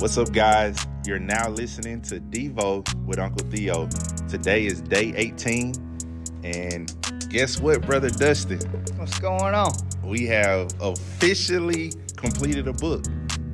What's up, guys? You're now listening to Devo with Uncle Theo. Today is day 18, and guess what, brother Dustin? What's going on? We have officially completed a book.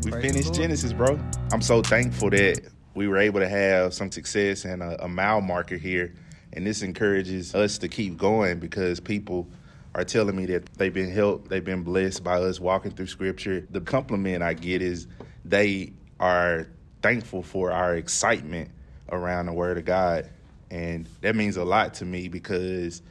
We Praise finished. Genesis, bro. I'm so thankful that we were able to have some success and a, a mile marker here, and this encourages us to keep going because people are telling me that they've been helped, they've been blessed by us walking through Scripture. The compliment I get is they are thankful for our excitement around the Word of God, and that means a lot to me because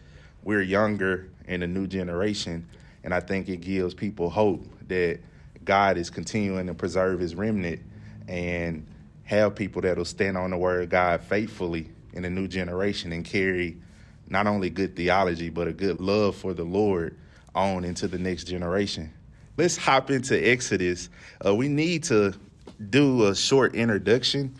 we're younger in a new generation, and I think it gives people hope that God is continuing to preserve His remnant and have people that'll stand on the Word of God faithfully in a new generation and carry not only good theology but a good love for the Lord on into the next generation. Let's hop into Exodus. Uh, we need to do a short introduction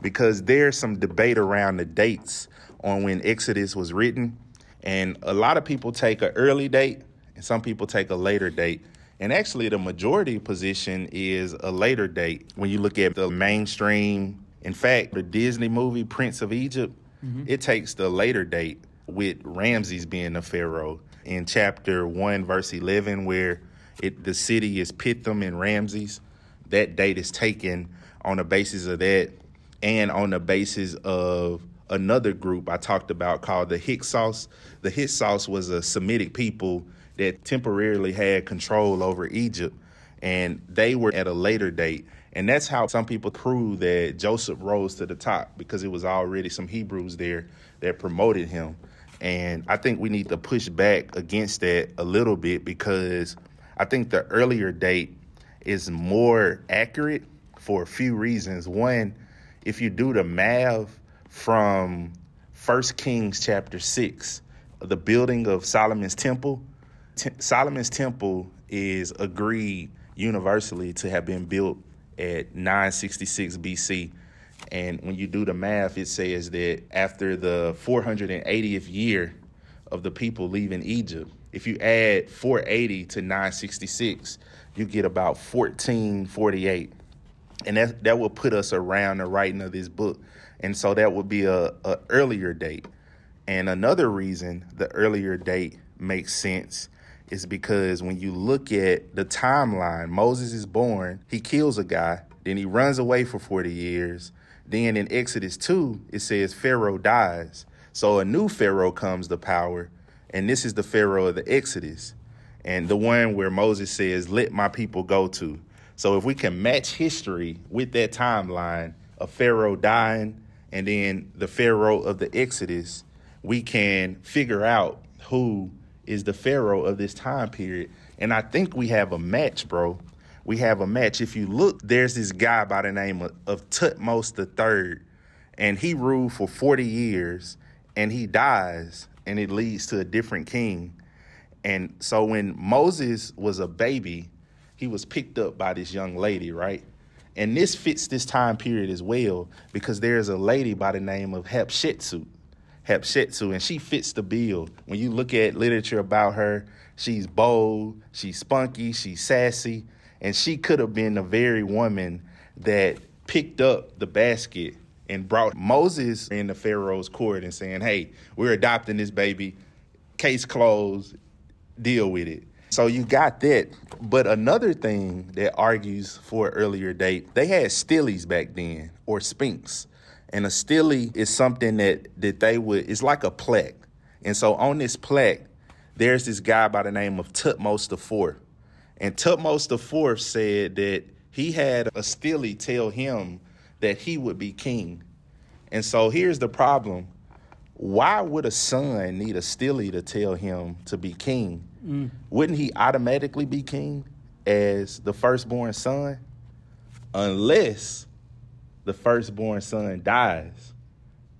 because there's some debate around the dates on when Exodus was written. And a lot of people take an early date and some people take a later date. And actually, the majority position is a later date when you look at the mainstream. In fact, the Disney movie Prince of Egypt, mm-hmm. it takes the later date with Ramses being the pharaoh in chapter 1, verse 11, where it, the city is Pithom and Ramses. That date is taken on the basis of that and on the basis of another group I talked about called the Hyksos. The Hyksos was a Semitic people that temporarily had control over Egypt, and they were at a later date. And that's how some people prove that Joseph rose to the top because it was already some Hebrews there that promoted him. And I think we need to push back against that a little bit because I think the earlier date is more accurate for a few reasons. One, if you do the math from First Kings chapter 6, the building of Solomon's temple, T- Solomon's temple is agreed universally to have been built at 966 BC. And when you do the math, it says that after the 480th year of the people leaving Egypt, if you add 480 to 966, you get about 1448 and that that will put us around the writing of this book. And so that would be a, a earlier date. And another reason the earlier date makes sense is because when you look at the timeline moses is born he kills a guy then he runs away for 40 years. Then in exodus 2 it says pharaoh dies. So a new pharaoh comes to power and this is the pharaoh of the exodus and the one where Moses says, Let my people go to. So if we can match history with that timeline of Pharaoh dying and then the Pharaoh of the Exodus, we can figure out who is the Pharaoh of this time period. And I think we have a match, bro. We have a match. If you look, there's this guy by the name of, Thutmose III, and he ruled for 40 years and he dies, and it leads to a different king. And so when Moses was a baby, he was picked up by this young lady, right? And this fits this time period as well because there's a lady by the name of Hatshepsut. Hatshepsut, and she fits the bill. When you look at literature about her, she's bold, she's spunky, she's sassy, and she could have been the very woman that picked up the basket and brought Moses in the Pharaoh's court and saying, Hey, we're adopting this baby, case closed, deal with it. So you got that. But another thing that argues for an earlier date, they had stelae back then or sphinx. And a stele is something that that they would it's like a plaque. And so on this plaque, there's this guy by the name of Thutmose IV. And Thutmose IV said that he had a stele tell him that he would be king. And so here's the problem why would a son need a stele to tell him to be king? Mm. Wouldn't he automatically be king as the firstborn son? Unless the firstborn son dies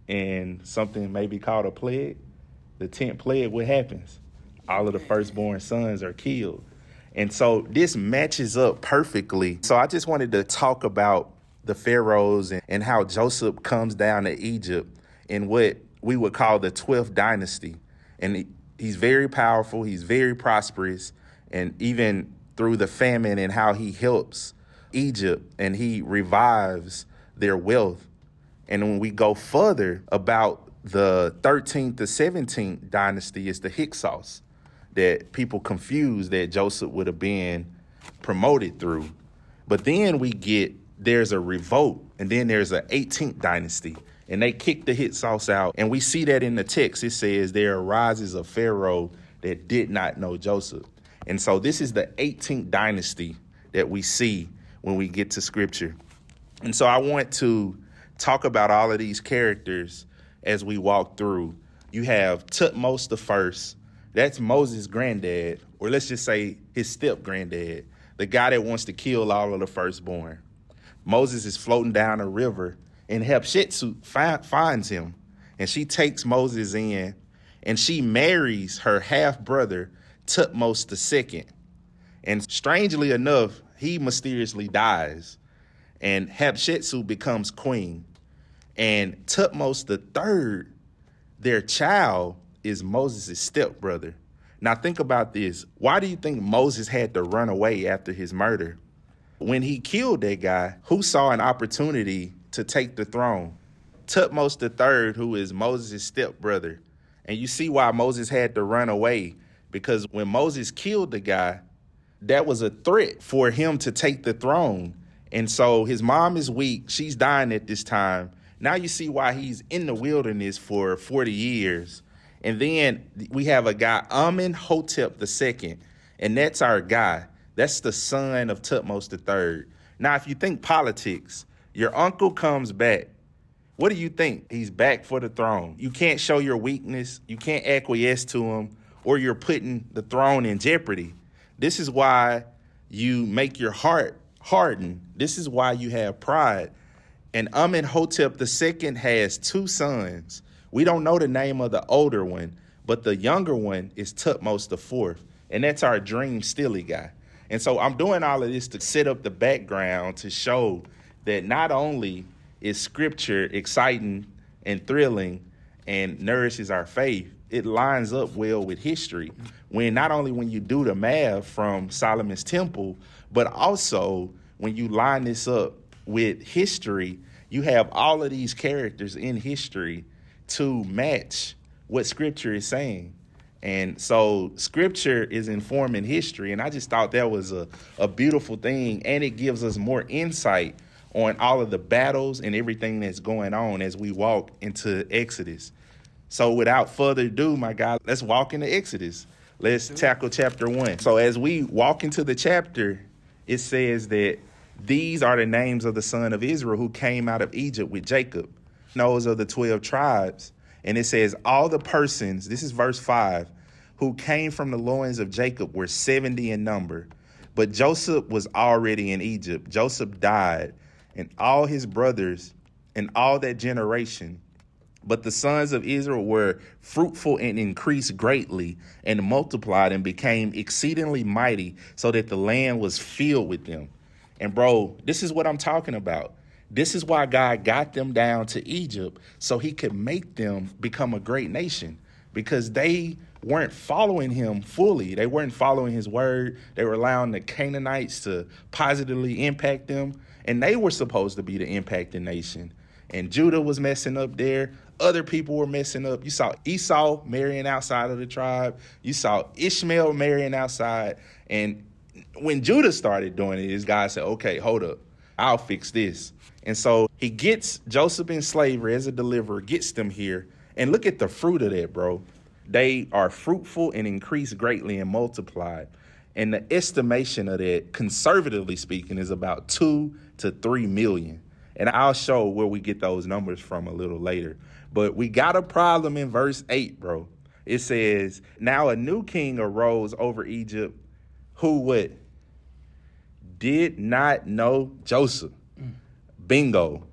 and something may be called a plague. The 10th plague, what happens? All of the firstborn sons are killed. And so this matches up perfectly. So I just wanted to talk about the pharaohs and, and how Joseph comes down to Egypt and what we would call the 12th dynasty. And he, he's very powerful, he's very prosperous, and even through the famine and how he helps Egypt and he revives their wealth. And when we go further about the 13th to 17th dynasty is the Hyksos that people confuse that Joseph would have been promoted through. But then we get there's a revolt and then there's an 18th dynasty and they kick the Hyksos out. And we see that in the text. It says there arises a Pharaoh that did not know Joseph. And so this is the 18th dynasty that we see when we get to scripture. And so I want to talk about all of these characters as we walk through. You have Thutmose the first. That's Moses' granddad, or let's just say his step granddad, the guy that wants to kill all of the firstborn. Moses is floating down a river, and Hatshepsut finds him, and she takes Moses in, and she marries her half brother, the second. And strangely enough, he mysteriously dies, and Hatshepsut becomes queen. And the third, their child, is Moses' stepbrother. Now think about this. Why do you think Moses had to run away after his murder? When he killed that guy, who saw an opportunity to take the throne? Thutmose third, who is Moses' stepbrother. And you see why Moses had to run away. Because when Moses killed the guy, that was a threat for him to take the throne. And so his mom is weak. She's dying at this time. Now you see why he's in the wilderness for 40 years. And then we have a guy, Amenhotep II, and that's our guy. That's the son of Thutmose III. Now, if you think politics, your uncle comes back. What do you think? He's back for the throne. You can't show your weakness. You can't acquiesce to him, or you're putting the throne in jeopardy. This is why you make your heart harden. This is why you have pride and Amenhotep II has two sons. We don't know the name of the older one, but the younger one is Thutmose IV, and that's our dream stele guy. And so I'm doing all of this to set up the background to show that not only is scripture exciting and thrilling and nourishes our faith, it lines up well with history. When not only when you do the math from Solomon's temple, but also when you line this up with history, you have all of these characters in history to match what scripture is saying. And so scripture is informing history. And I just thought that was a, a beautiful thing. And it gives us more insight on all of the battles and everything that's going on as we walk into Exodus. So without further ado, my God, let's walk into Exodus. Let's tackle chapter one. So as we walk into the chapter, it says that these are the names of the son of Israel who came out of Egypt with Jacob. Those of the 12 tribes. And it says, All the persons, this is verse 5, who came from the loins of Jacob were 70 in number. But Joseph was already in Egypt. Joseph died, and all his brothers, and all that generation. But the sons of Israel were fruitful and increased greatly, and multiplied and became exceedingly mighty, so that the land was filled with them. And bro, this is what I'm talking about. This is why God got them down to Egypt so he could make them become a great nation because they weren't following him fully. They weren't following his word. They were allowing the Canaanites to positively impact them. And they were supposed to be the impacting nation. And Judah was messing up there. Other people were messing up. You saw Esau marrying outside of the tribe. You saw Ishmael marrying outside. And when Judah started doing it, his God said, okay, hold up, I'll fix this. And so he gets Joseph in slavery as a deliverer, gets them here. And look at the fruit of that, bro. They are fruitful and increase greatly and multiplied. And the estimation of that, conservatively speaking, is about two to three million. And I'll show where we get those numbers from a little later. But we got a problem in verse 8, bro. It says, Now a new king arose over Egypt who would did not know Joseph. Mm. Bingo.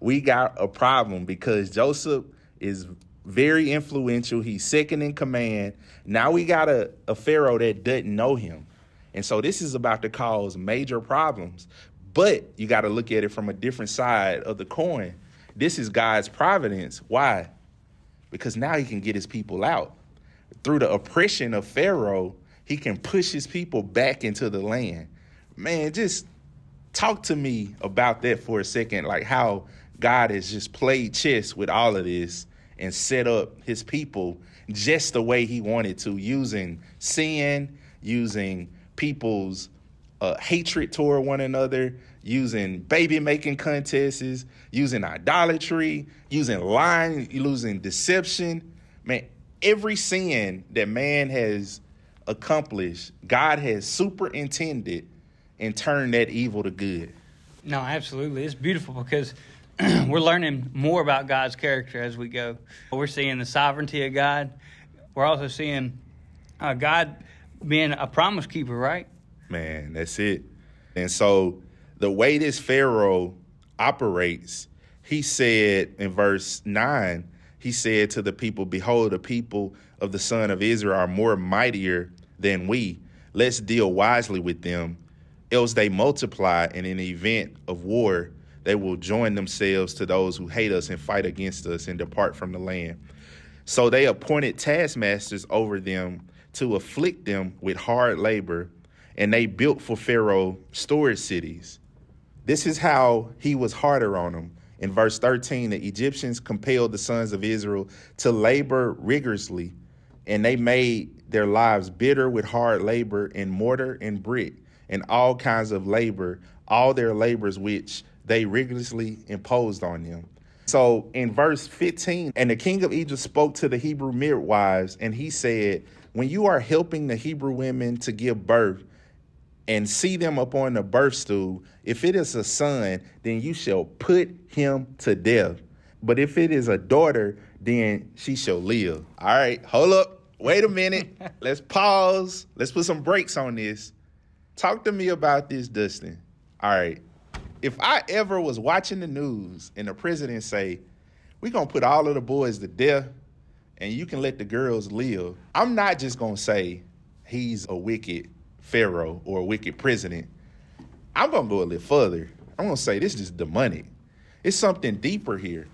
We got a problem because Joseph is very influential. He's second in command. Now we got a, a Pharaoh that doesn't know him. And so this is about to cause major problems. But you got to look at it from a different side of the coin. This is God's providence. Why? Because now he can get his people out. Through the oppression of Pharaoh, he can push his people back into the land. Man, just Talk to me about that for a second, like how God has just played chess with all of this and set up his people just the way he wanted to, using sin, using people's uh, hatred toward one another, using baby making contests, using idolatry, using lying, using deception. Man, every sin that man has accomplished, God has superintended and turned that evil to good. No, absolutely. It's beautiful because we're learning more about God's character as we go. We're seeing the sovereignty of God. We're also seeing uh, God being a promise keeper, right? Man, that's it. And so the way this Pharaoh operates, he said in verse 9, he said to the people, Behold, the people of the son of Israel are more mightier than we. Let's deal wisely with them, else they multiply, and in the event of war, they will join themselves to those who hate us and fight against us and depart from the land. So they appointed taskmasters over them to afflict them with hard labor, and they built for Pharaoh storage cities. This is how he was harder on them. In verse 13, the Egyptians compelled the sons of Israel to labor rigorously, and they made their lives bitter with hard labor in mortar and brick and all kinds of labor, all their labors which they rigorously imposed on them. So in verse 15, and the king of Egypt spoke to the Hebrew midwives, and he said, When you are helping the Hebrew women to give birth, and see them upon the birth stool, if it is a son, then you shall put him to death. But if it is a daughter, then she shall live. All right, hold up. Wait a minute. Let's pause. Let's put some brakes on this. Talk to me about this, Dustin. All right. If I ever was watching the news and the president say, we're going to put all of the boys to death and you can let the girls live, I'm not just going to say he's a wicked pharaoh or a wicked president. I'm to go a little further. I'm to say this is demonic. It's something deeper here.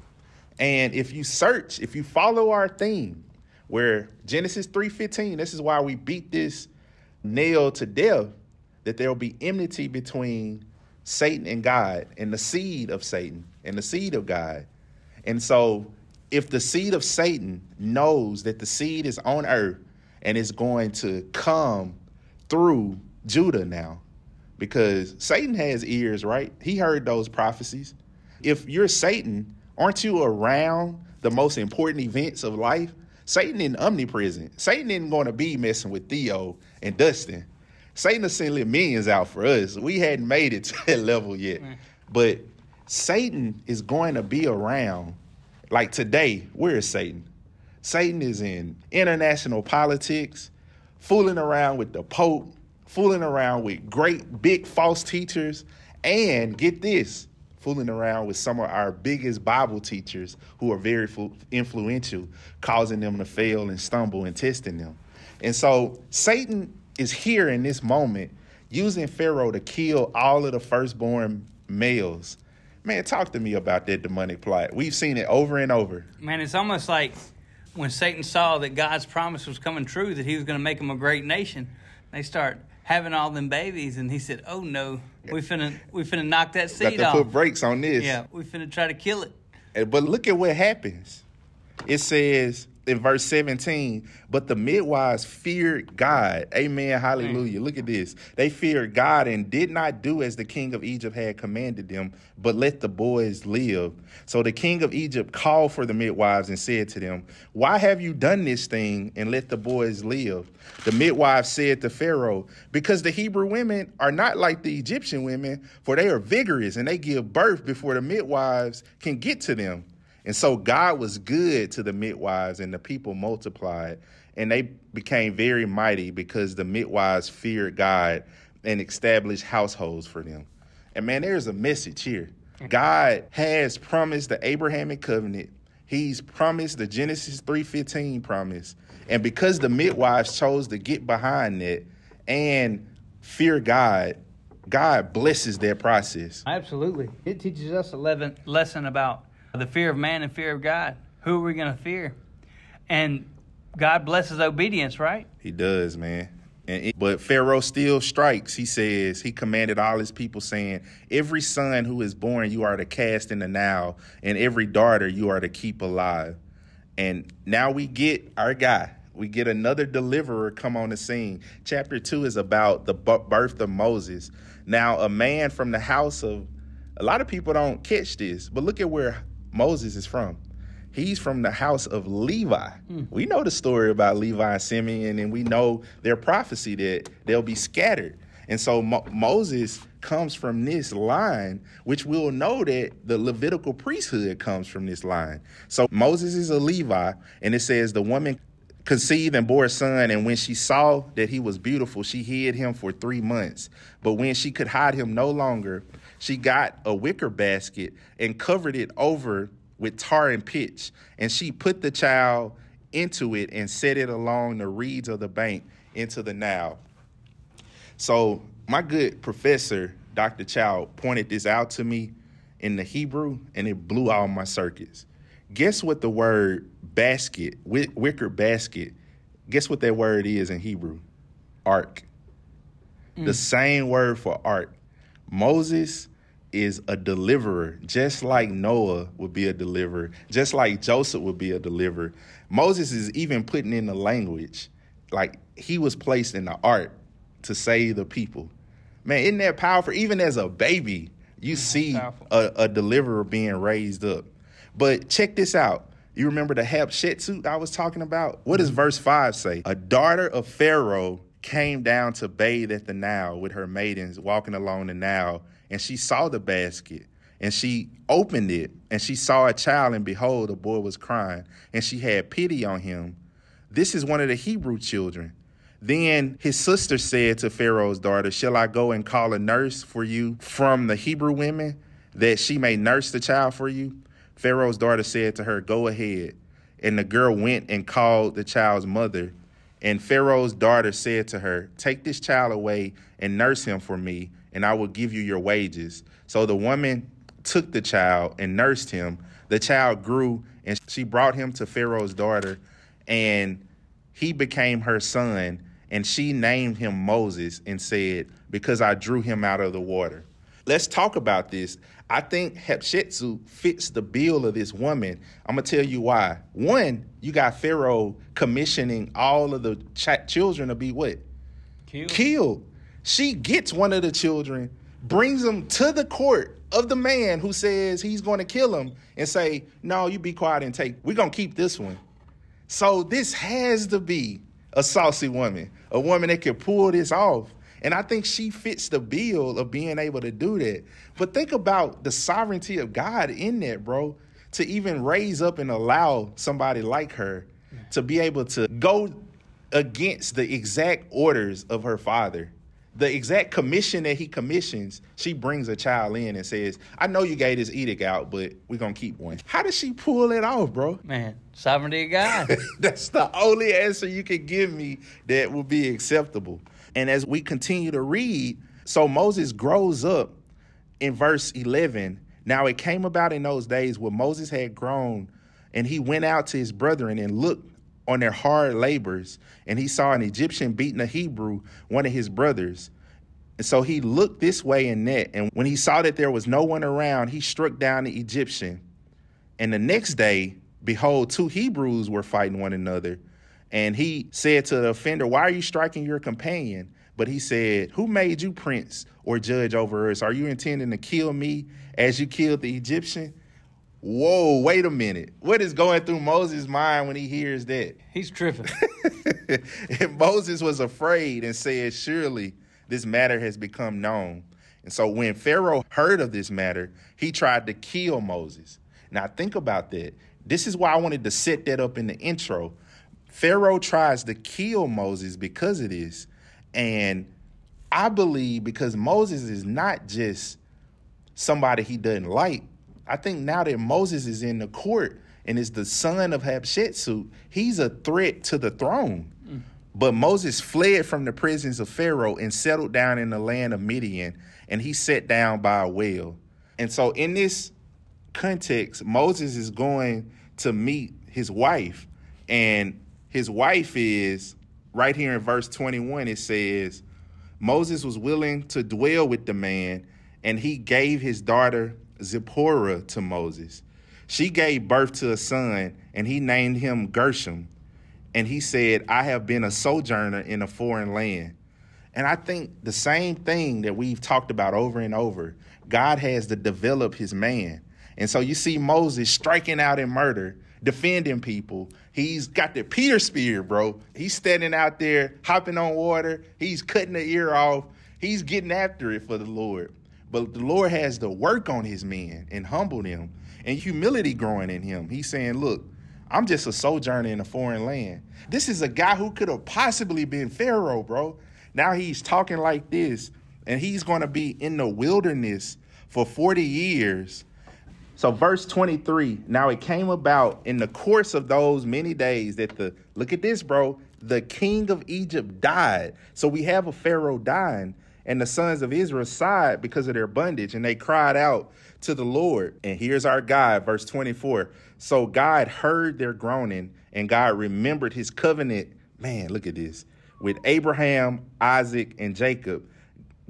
And if you search, if you follow our theme, where Genesis 3:15, this is why we beat this nail to death, that there will be enmity between Satan and God, and the seed of Satan and the seed of God. And so, if the seed of Satan knows that the seed is on earth and is going to come through Judah now, because Satan has ears, right? He heard those prophecies. If you're Satan, aren't you around the most important events of life? Satan isn't omnipresent. Satan isn't going to be messing with Theo and Dustin. Satan is sending millions out for us. We hadn't made it to that level yet. Mm. But Satan is going to be around. Like today, where is Satan? Satan is in international politics, fooling around with the Pope, fooling around with great big false teachers, and get this, fooling around with some of our biggest Bible teachers who are very influential, causing them to fail and stumble and testing them. And so Satan is here in this moment using Pharaoh to kill all of the firstborn males. Man, talk to me about that demonic plot. We've seen it over and over. Man, it's almost like when Satan saw that God's promise was coming true, that he was going to make them a great nation, they start having all them babies, and he said, "Oh no, we finna we finna knock that seed Got to off. Put brakes on this. Yeah, we finna try to kill it." But look at what happens. It says in verse 17, but the midwives feared God. Amen. Hallelujah. Look at this. They feared God and did not do as the king of Egypt had commanded them, but let the boys live. So the king of Egypt called for the midwives and said to them, Why have you done this thing and let the boys live? The midwives said to Pharaoh, Because the Hebrew women are not like the Egyptian women, for they are vigorous and they give birth before the midwives can get to them. And so God was good to the midwives, and the people multiplied, and they became very mighty because the midwives feared God and established households for them. And man, there's a message here. God has promised the Abrahamic covenant. He's promised the Genesis 3:15 promise. And because the midwives chose to get behind it and fear God, God blesses their process. Absolutely. It teaches us a lesson about the fear of man and fear of God. Who are we going to fear? And God blesses obedience, right? He does, man. It, but Pharaoh still strikes. He says, He commanded all his people, saying, Every son who is born you are to cast in the Nile, and every daughter you are to keep alive. And now we get our guy. We get another deliverer come on the scene. Chapter 2 is about the birth of Moses. Now, a man from the house of, a lot of people don't catch this, but look at where Moses is from. He's from the house of Levi. Mm. We know the story about Levi and Simeon, and we know their prophecy that they'll be scattered. And so Mo- Moses comes from this line, which we'll know that the Levitical priesthood comes from this line. So Moses is a Levi, and it says the woman conceived and bore a son, and when she saw that he was beautiful, she hid him for three months. But when she could hide him no longer, she got a wicker basket and covered it over with tar and pitch, and she put the child into it and set it along the reeds of the bank into the Nile. So my good professor, Dr. Chou, pointed this out to me in the Hebrew, and it blew all my circuits. Guess what the word basket, wicker basket, guess what that word is in Hebrew? Ark. Mm. The same word for ark. Moses is a deliverer, just like Noah would be a deliverer, just like Joseph would be a deliverer. Moses is even putting in the language, like he was placed in the ark to save the people. Man, isn't that powerful? Even as a baby, you see a, a, deliverer being raised up. But check this out. You remember the Hatshepsut I was talking about? What does mm-hmm. verse 5 say? A daughter of Pharaoh came down to bathe at the Nile with her maidens walking along the Nile and she saw the basket and she opened it and she saw a child and behold a boy was crying and she had pity on him. This is one of the hebrew children. Then his sister said to pharaoh's daughter shall i go and call a nurse for you from the hebrew women that she may nurse the child for you? Pharaoh's daughter said to her go ahead. And the girl went and called the child's mother. And pharaoh's daughter said to her take this child away and nurse him for me and I will give you your wages. So the woman took the child and nursed him. The child grew, and she brought him to Pharaoh's daughter, and he became her son. And she named him Moses and said, Because I drew him out of the water. Let's talk about this. I think Hatshepsut fits the bill of this woman. I'm gonna tell you why. One, you got Pharaoh commissioning all of the ch- children to be what? Killed. Killed. She gets one of the children, brings them to the court of the man who says he's going to kill him and say, No, you be quiet and take, we're going to keep this one. So this has to be a saucy woman, a woman that can pull this off. And I think she fits the bill of being able to do that. But think about the sovereignty of God in that, bro, to even raise up and allow somebody like her to be able to go against the exact orders of her father the exact commission that he commissions, she brings a child in and says, I know you gave this edict out, but we're going to keep one. How does she pull it off, bro? Man, sovereignty of God. That's the only answer you can give me that will be acceptable. And as we continue to read, so Moses grows up in verse 11. Now it came about in those days when Moses had grown and he went out to his brethren and looked on their hard labors, and he saw an Egyptian beating a Hebrew, one of his brothers. And so he looked this way and that, and when he saw that there was no one around, he struck down the Egyptian. And the next day, behold, two Hebrews were fighting one another. And he said to the offender, Why are you striking your companion? But he said, Who made you prince or judge over us? Are you intending to kill me as you killed the Egyptian? Whoa, wait a minute. What is going through Moses' mind when he hears that? He's tripping. and Moses was afraid and said, Surely this matter has become known. And so when Pharaoh heard of this matter, he tried to kill Moses. Now think about that. This is why I wanted to set that up in the intro. Pharaoh tries to kill Moses because of this. And I believe because Moses is not just somebody he doesn't like, I think now that Moses is in the court and is the son of Hatshepsut, he's a threat to the throne. Mm. But Moses fled from the prisons of Pharaoh and settled down in the land of Midian, and he sat down by a well. And so, in this context, Moses is going to meet his wife, and his wife is right here in verse 21, it says, Moses was willing to dwell with the man, and he gave his daughter Zipporah to Moses. She gave birth to a son, and he named him Gershom. And he said, I have been a sojourner in a foreign land. And I think the same thing that we've talked about over and over God has to develop his man. And so you see Moses striking out in murder, defending people. He's got the Peter spear, bro. He's standing out there hopping on water. He's cutting the ear off. He's getting after it for the Lord. But the Lord has to work on his men and humble them and humility growing in him. He's saying, Look, I'm just a sojourner in a foreign land. This is a guy who could have possibly been Pharaoh, bro. Now he's talking like this, and he's going to be in the wilderness for 40 years. So, verse 23 now it came about in the course of those many days that the, look at this, bro, the king of Egypt died. So, we have a Pharaoh dying, and the sons of Israel sighed because of their bondage, and they cried out to the Lord. And here's our God, verse 24. So, God heard their groaning, and God remembered his covenant. Man, look at this with Abraham, Isaac, and Jacob.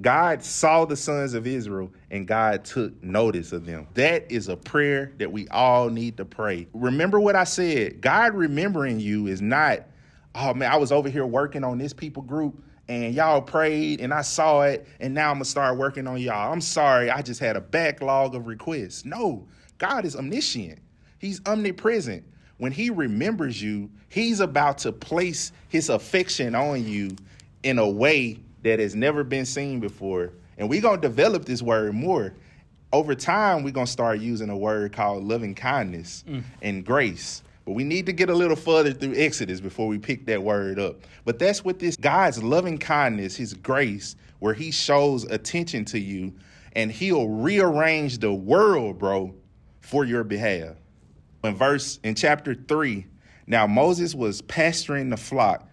God saw the sons of Israel and God took notice of them. That is a prayer that we all need to pray. Remember what I said God remembering you is not, oh man, I was over here working on this people group and y'all prayed and I saw it and now I'm gonna start working on y'all. I'm sorry, I just had a backlog of requests. No, God is omniscient, He's omnipresent when he remembers you, he's about to place his affection on you in a way that has never been seen before. And we're to develop this word more. Over time, we're to start using a word called loving kindness mm. and grace. But we need to get a little further through Exodus before we pick that word up. But that's what this God's loving kindness, his grace, where he shows attention to you and he'll rearrange the world, bro, for your behalf in verse in chapter 3 now moses was pasturing the flock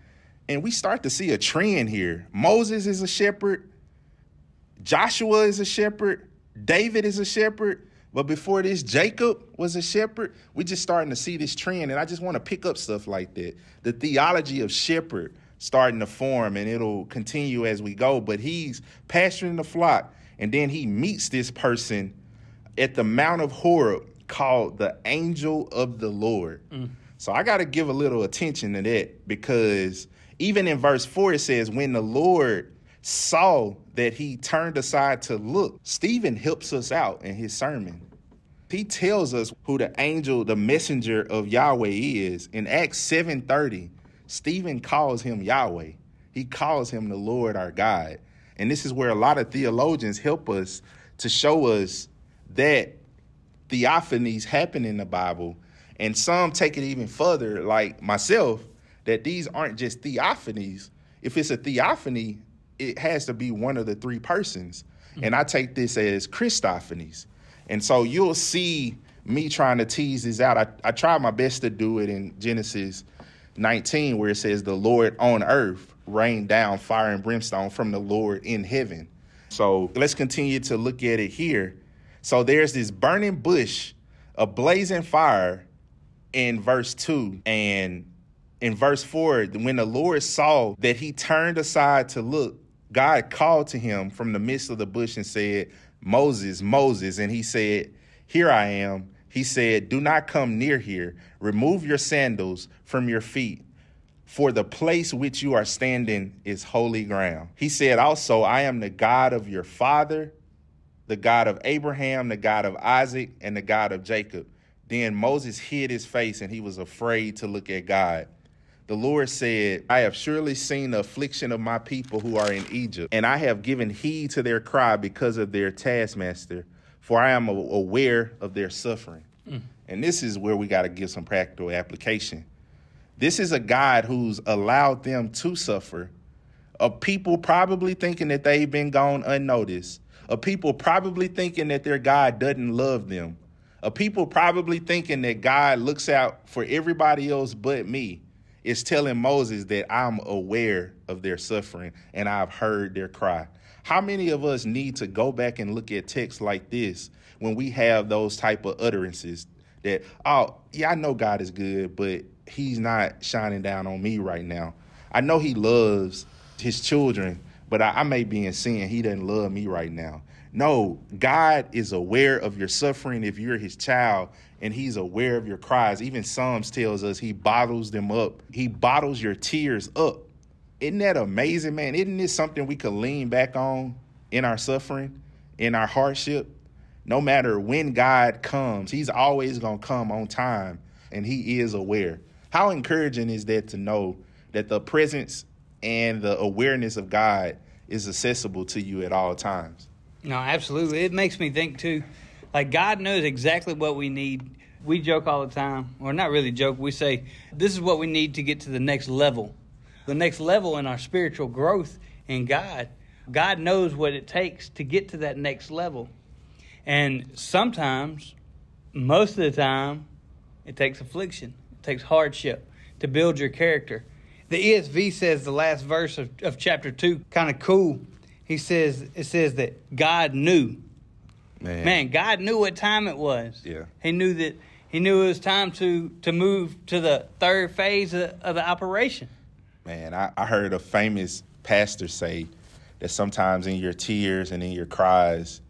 and we start to see a trend here moses is a shepherd joshua is a shepherd david is a shepherd but before this jacob was a shepherd We're just starting to see this trend and i just want to pick up stuff like that the theology of shepherd starting to form and it'll continue as we go but he's pasturing the flock and then he meets this person at the mount of horeb called the angel of the Lord. Mm. So I got to give a little attention to that because even in verse 4, it says, When the Lord saw that he turned aside to look, Stephen helps us out in his sermon. He tells us who the angel, the messenger of Yahweh is. In Acts 7:30, Stephen calls him Yahweh. He calls him the Lord our God. And this is where a lot of theologians help us to show us that theophanies happen in the Bible, and some take it even further, like myself, that these aren't just theophanies. If it's a theophany, it has to be one of the three persons. Mm-hmm. And I take this as Christophanies. And so you'll see me trying to tease this out. I, I tried my best to do it in Genesis 19, where it says, The Lord on earth rained down fire and brimstone from the Lord in heaven. So let's continue to look at it here. So there's this burning bush, a blazing fire in verse 2. And in verse 4, when the Lord saw that he turned aside to look, God called to him from the midst of the bush and said, Moses, Moses. And he said, Here I am. He said, Do not come near here. Remove your sandals from your feet, for the place which you are standing is holy ground. He said also, I am the God of your father, the God of Abraham, the God of Isaac, and the God of Jacob. Then Moses hid his face and he was afraid to look at God. The Lord said, I have surely seen the affliction of my people who are in Egypt, and I have given heed to their cry because of their taskmaster, for I am aware of their suffering. Mm. And this is where we got to give some practical application. This is a God who's allowed them to suffer, of people probably thinking that they've been gone unnoticed of people probably thinking that their God doesn't love them, of people probably thinking that God looks out for everybody else but me, is telling Moses that I'm aware of their suffering and I've heard their cry. How many of us need to go back and look at texts like this when we have those type of utterances that, oh, yeah, I know God is good, but he's not shining down on me right now. I know he loves his children, but I, I may be in sin. He doesn't love me right now. No, God is aware of your suffering if you're his child, and he's aware of your cries. Even Psalms tells us he bottles them up. He bottles your tears up. Isn't that amazing, man? Isn't this something we could lean back on in our suffering, in our hardship? No matter when God comes, he's always going to come on time, and he is aware. How encouraging is that to know that the presence and the awareness of God is accessible to you at all times? No, absolutely. It makes me think too. Like God knows exactly what we need. We joke all the time, or not really joke. We say this is what we need to get to the next level, the next level in our spiritual growth in God. God knows what it takes to get to that next level, and sometimes, most of the time, it takes affliction, it takes hardship to build your character. The ESV says the last verse of, of chapter two, kind of cool he says it says that God knew. Man. Man, God knew what time it was. Yeah. He knew that he knew it was time to to move to the third phase of, of the operation. Man, I, I heard a famous pastor say that sometimes in your tears and in your cries,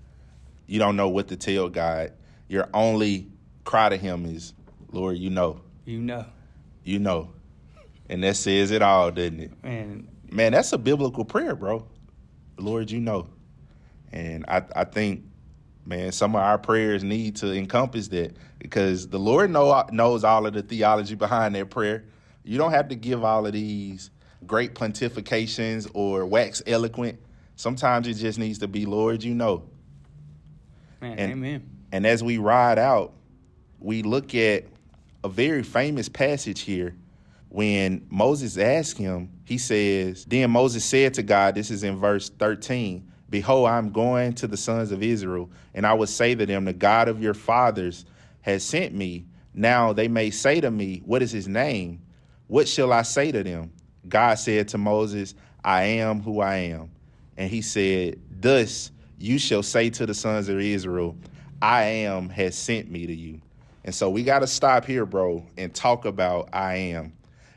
you don't know what to tell God. Your only cry to him is, Lord, you know. You know. You know. And that says it all, doesn't it? Man. Man, that's a biblical prayer, bro. Lord, you know. And I, I think, man, some of our prayers need to encompass that because the Lord know, knows all of the theology behind that prayer. You don't have to give all of these great pontifications or wax eloquent. Sometimes it just needs to be, Lord, you know. Man, and, amen. And as we ride out, we look at a very famous passage here when Moses asked him, he says, Then Moses said to God, this is in verse 13, Behold, I'm going to the sons of Israel, and I will say to them, The God of your fathers has sent me. Now they may say to me, What is his name? What shall I say to them? God said to Moses, I am who I am. And he said, Thus you shall say to the sons of Israel, I am has sent me to you. And so we got to stop here, bro, and talk about I am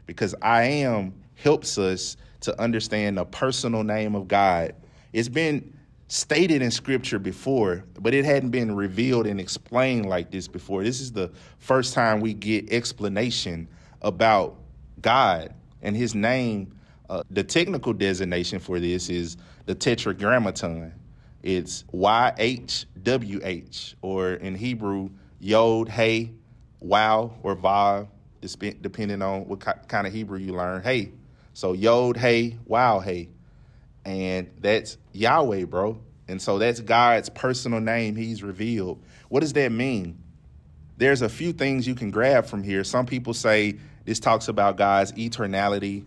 because I am helps us to understand the personal name of God. It's been stated in scripture before, but it hadn't been revealed and explained like this before. This is the first time we get explanation about God and his name. Uh, the technical designation for this is the tetragrammaton. It's YHWH, or in Hebrew, Yod, Hey, Waw, or Vav, depending on what kind of Hebrew you learn. Hey, so Yod, Hey, Waw, Hey, and that's Yahweh, bro. And so that's God's personal name He's revealed. What does that mean? There's a few things you can grab from here. Some people say this talks about God's eternality,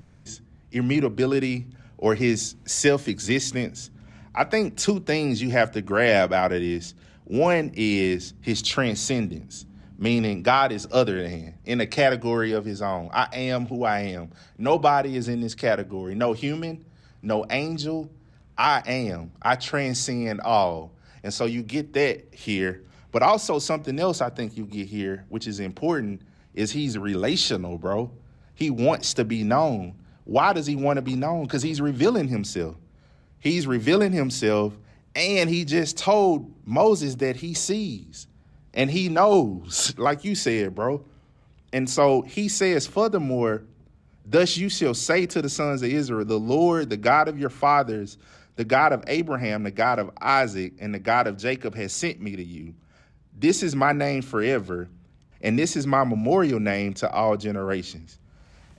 immutability, or His self-existence. I think two things you have to grab out of this. One is His transcendence meaning God is other than in a category of his own. I am who I am. Nobody is in this category. No human, no angel. I am. I transcend all. And so you get that here. But also something else I think you get here, which is important, is he's relational, bro. He wants to be known. Why does he want to be known? Because he's revealing himself. He's revealing himself, and he just told Moses that he sees and he knows, like you said, bro. And so he says, furthermore, thus you shall say to the sons of Israel, the Lord, the God of your fathers, the God of Abraham, the God of Isaac, and the God of Jacob has sent me to you. This is my name forever, and this is my memorial name to all generations.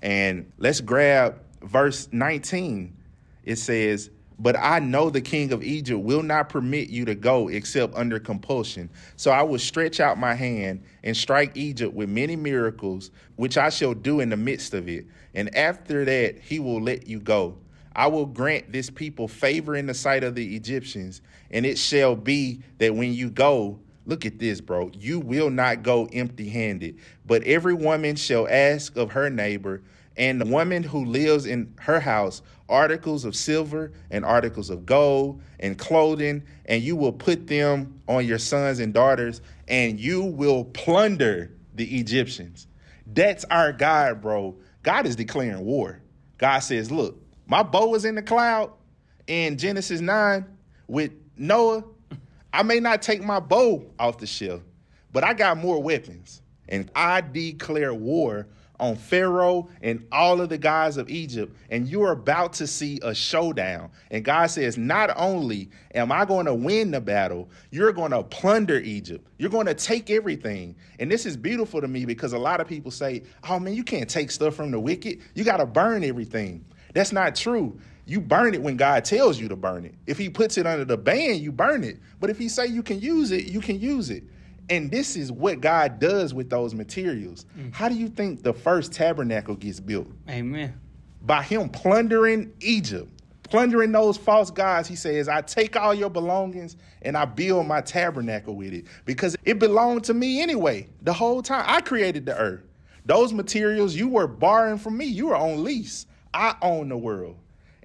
And let's grab verse 19. It says, but I know the king of Egypt will not permit you to go except under compulsion. So I will stretch out my hand and strike Egypt with many miracles, which I shall do in the midst of it. And after that, he will let you go. I will grant this people favor in the sight of the Egyptians. And it shall be that when you go, look at this, bro, you will not go empty handed. But every woman shall ask of her neighbor, and the woman who lives in her house articles of silver and articles of gold and clothing, and you will put them on your sons and daughters, and you will plunder the Egyptians. That's our God, bro. God is declaring war. God says, Look, my bow is in the cloud in Genesis 9 with Noah. I may not take my bow off the shelf, but I got more weapons. And I declare war on Pharaoh and all of the guys of Egypt, and you're about to see a showdown. And God says, Not only am I going to win the battle, you're going to plunder Egypt. You're going to take everything. And this is beautiful to me because a lot of people say, Oh man, you can't take stuff from the wicked. You got to burn everything. That's not true. You burn it when God tells you to burn it. If he puts it under the ban, you burn it. But if he say you can use it, you can use it. And this is what God does with those materials. Mm. How do you think the first tabernacle gets built? Amen. By him plundering Egypt, plundering those false gods. He says, I take all your belongings and I build my tabernacle with it because it belonged to me anyway. The whole time I created the earth. Those materials you were borrowing from me, you were on lease. I own the world.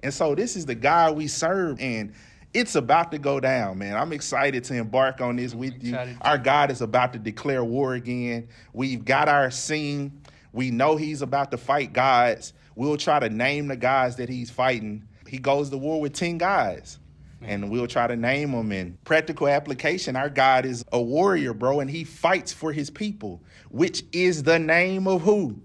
And so this is the God we serve. And it's about to go down, man. I'm excited to embark on this with you. Our God is about to declare war again. We've got our scene. We know he's about to fight gods. We'll try to name the guys that he's fighting. He goes to war with 10 guys. And we'll try to name them in practical application. Our God is a warrior, bro, and he fights for his people, which is the name of who?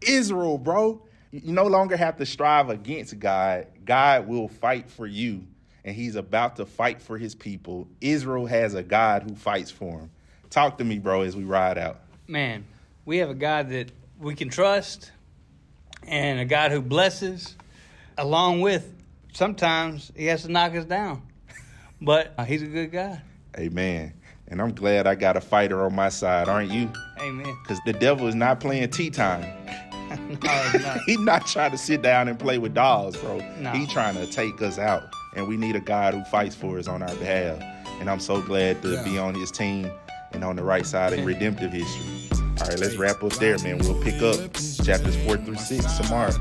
Israel, bro. You no longer have to strive against God. God will fight for you and he's about to fight for his people. Israel has a God who fights for him. Talk to me, bro, as we ride out. Man, we have a God that we can trust and a God who blesses, along with sometimes he has to knock us down. But he's a good God. Amen. And I'm glad I got a fighter on my side, aren't you? Amen. Because the devil is not playing tea time. no, not. He's not trying to sit down and play with dolls, bro. No. He's trying to take us out and we need a God who fights for us on our behalf. And I'm so glad to yeah. be on his team and on the right side of redemptive history. All right, let's wrap up there, man. We'll pick up chapters four through six tomorrow.